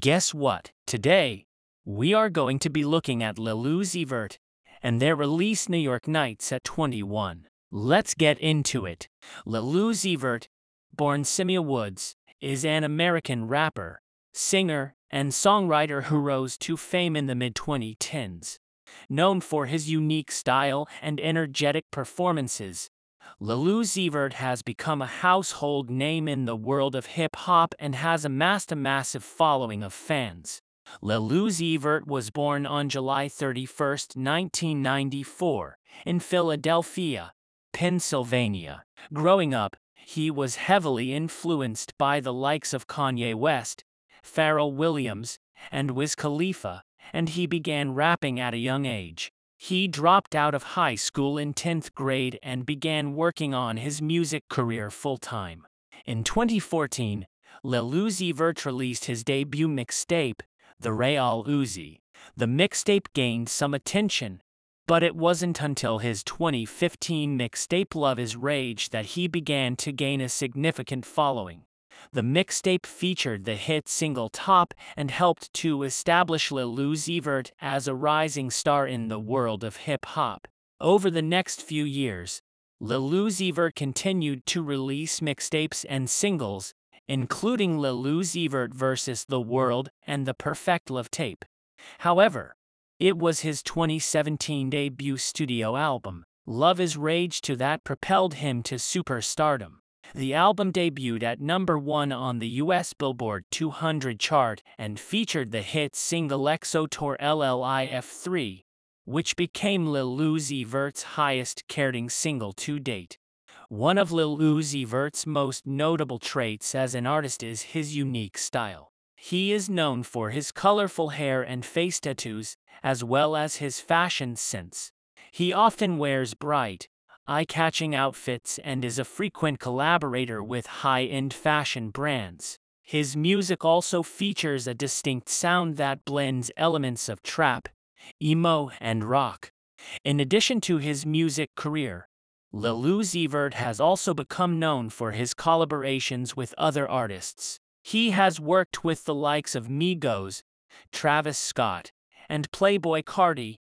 Guess what? Today, we are going to be looking at Lil Uzi Vert and their release Nuyork Nights at 21. Let's get into it. Lil Uzi Vert, born Symere Woods, is an American rapper, singer, and songwriter who rose to fame in the mid 2010s. Known for his unique style and energetic performances, Lil Uzi Vert has become a household name in the world of hip hop and has amassed a massive following of fans. Lil Uzi Vert was born on July 31, 1994, in Philadelphia, Pennsylvania. Growing up, he was heavily influenced by the likes of Kanye West, Pharrell Williams, and Wiz Khalifa, and he began rapping at a young age. He dropped out of high school in 10th grade and began working on his music career full time. In 2014, Lil Uzi Vert released his debut mixtape, The Real Uzi. The mixtape gained some attention, but it wasn't until his 2015 mixtape Luv is Rage that he began to gain a significant following. The mixtape featured the hit single Top and helped to establish Lil Uzi Vert as a rising star in the world of hip hop. Over the next few years, Lil Uzi Vert continued to release mixtapes and singles, including Lil Uzi Vert vs. The World and the Perfect Love tape. However, it was his 2017 debut studio album, Luv is Rage 2 that propelled him to superstardom. The album debuted at number one on the US Billboard 200 chart and featured the hit single XO Tour Llif3, which became Lil Uzi Vert's highest charting single to date. One of Lil Uzi Vert's most notable traits as an artist is his unique style. He is known for his colorful hair and face tattoos, as well as his fashion sense. He often wears bright, eye-catching outfits and is a frequent collaborator with high-end fashion brands. His music also features a distinct sound that blends elements of trap, emo, and rock. In addition to his music career, Lil Uzi Vert has also become known for his collaborations with other artists. He has worked with the likes of Migos, Travis Scott, and Playboi Carti,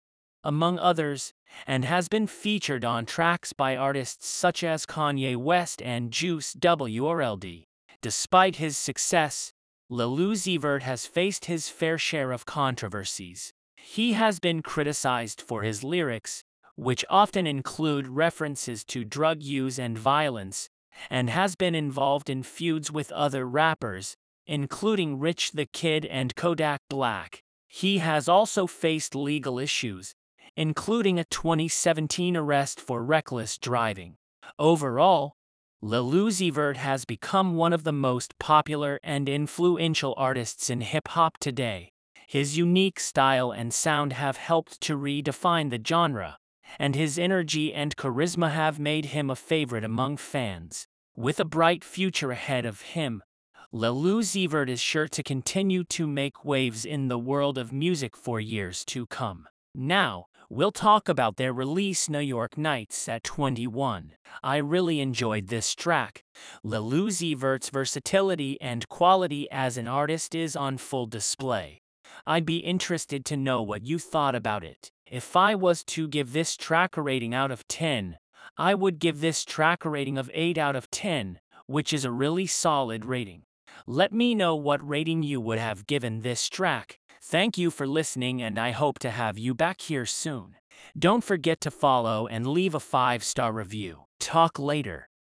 among others, and has been featured on tracks by artists such as Kanye West and Juice WRLD. Despite his success, Lil Uzi Vert has faced his fair share of controversies. He has been criticized for his lyrics, which often include references to drug use and violence, and has been involved in feuds with other rappers, including Rich the Kid and Kodak Black. He has also faced legal issues, including a 2017 arrest for reckless driving. Overall, Lil Uzi Vert has become one of the most popular and influential artists in hip-hop today. His unique style and sound have helped to redefine the genre, and his energy and charisma have made him a favorite among fans. With a bright future ahead of him, Lil Uzi Vert is sure to continue to make waves in the world of music for years to come. Now, we'll talk about their release Nuyork Nights at 21. I really enjoyed this track. Lil Uzi Vert's versatility and quality as an artist is on full display. I'd be interested to know what you thought about it. If I was to give this track a rating out of 10, I would give this track a rating of 8 out of 10, which is a really solid rating. Let me know what rating you would have given this track. Thank you for listening and I hope to have you back here soon. Don't forget to follow and leave a 5-star review. Talk later.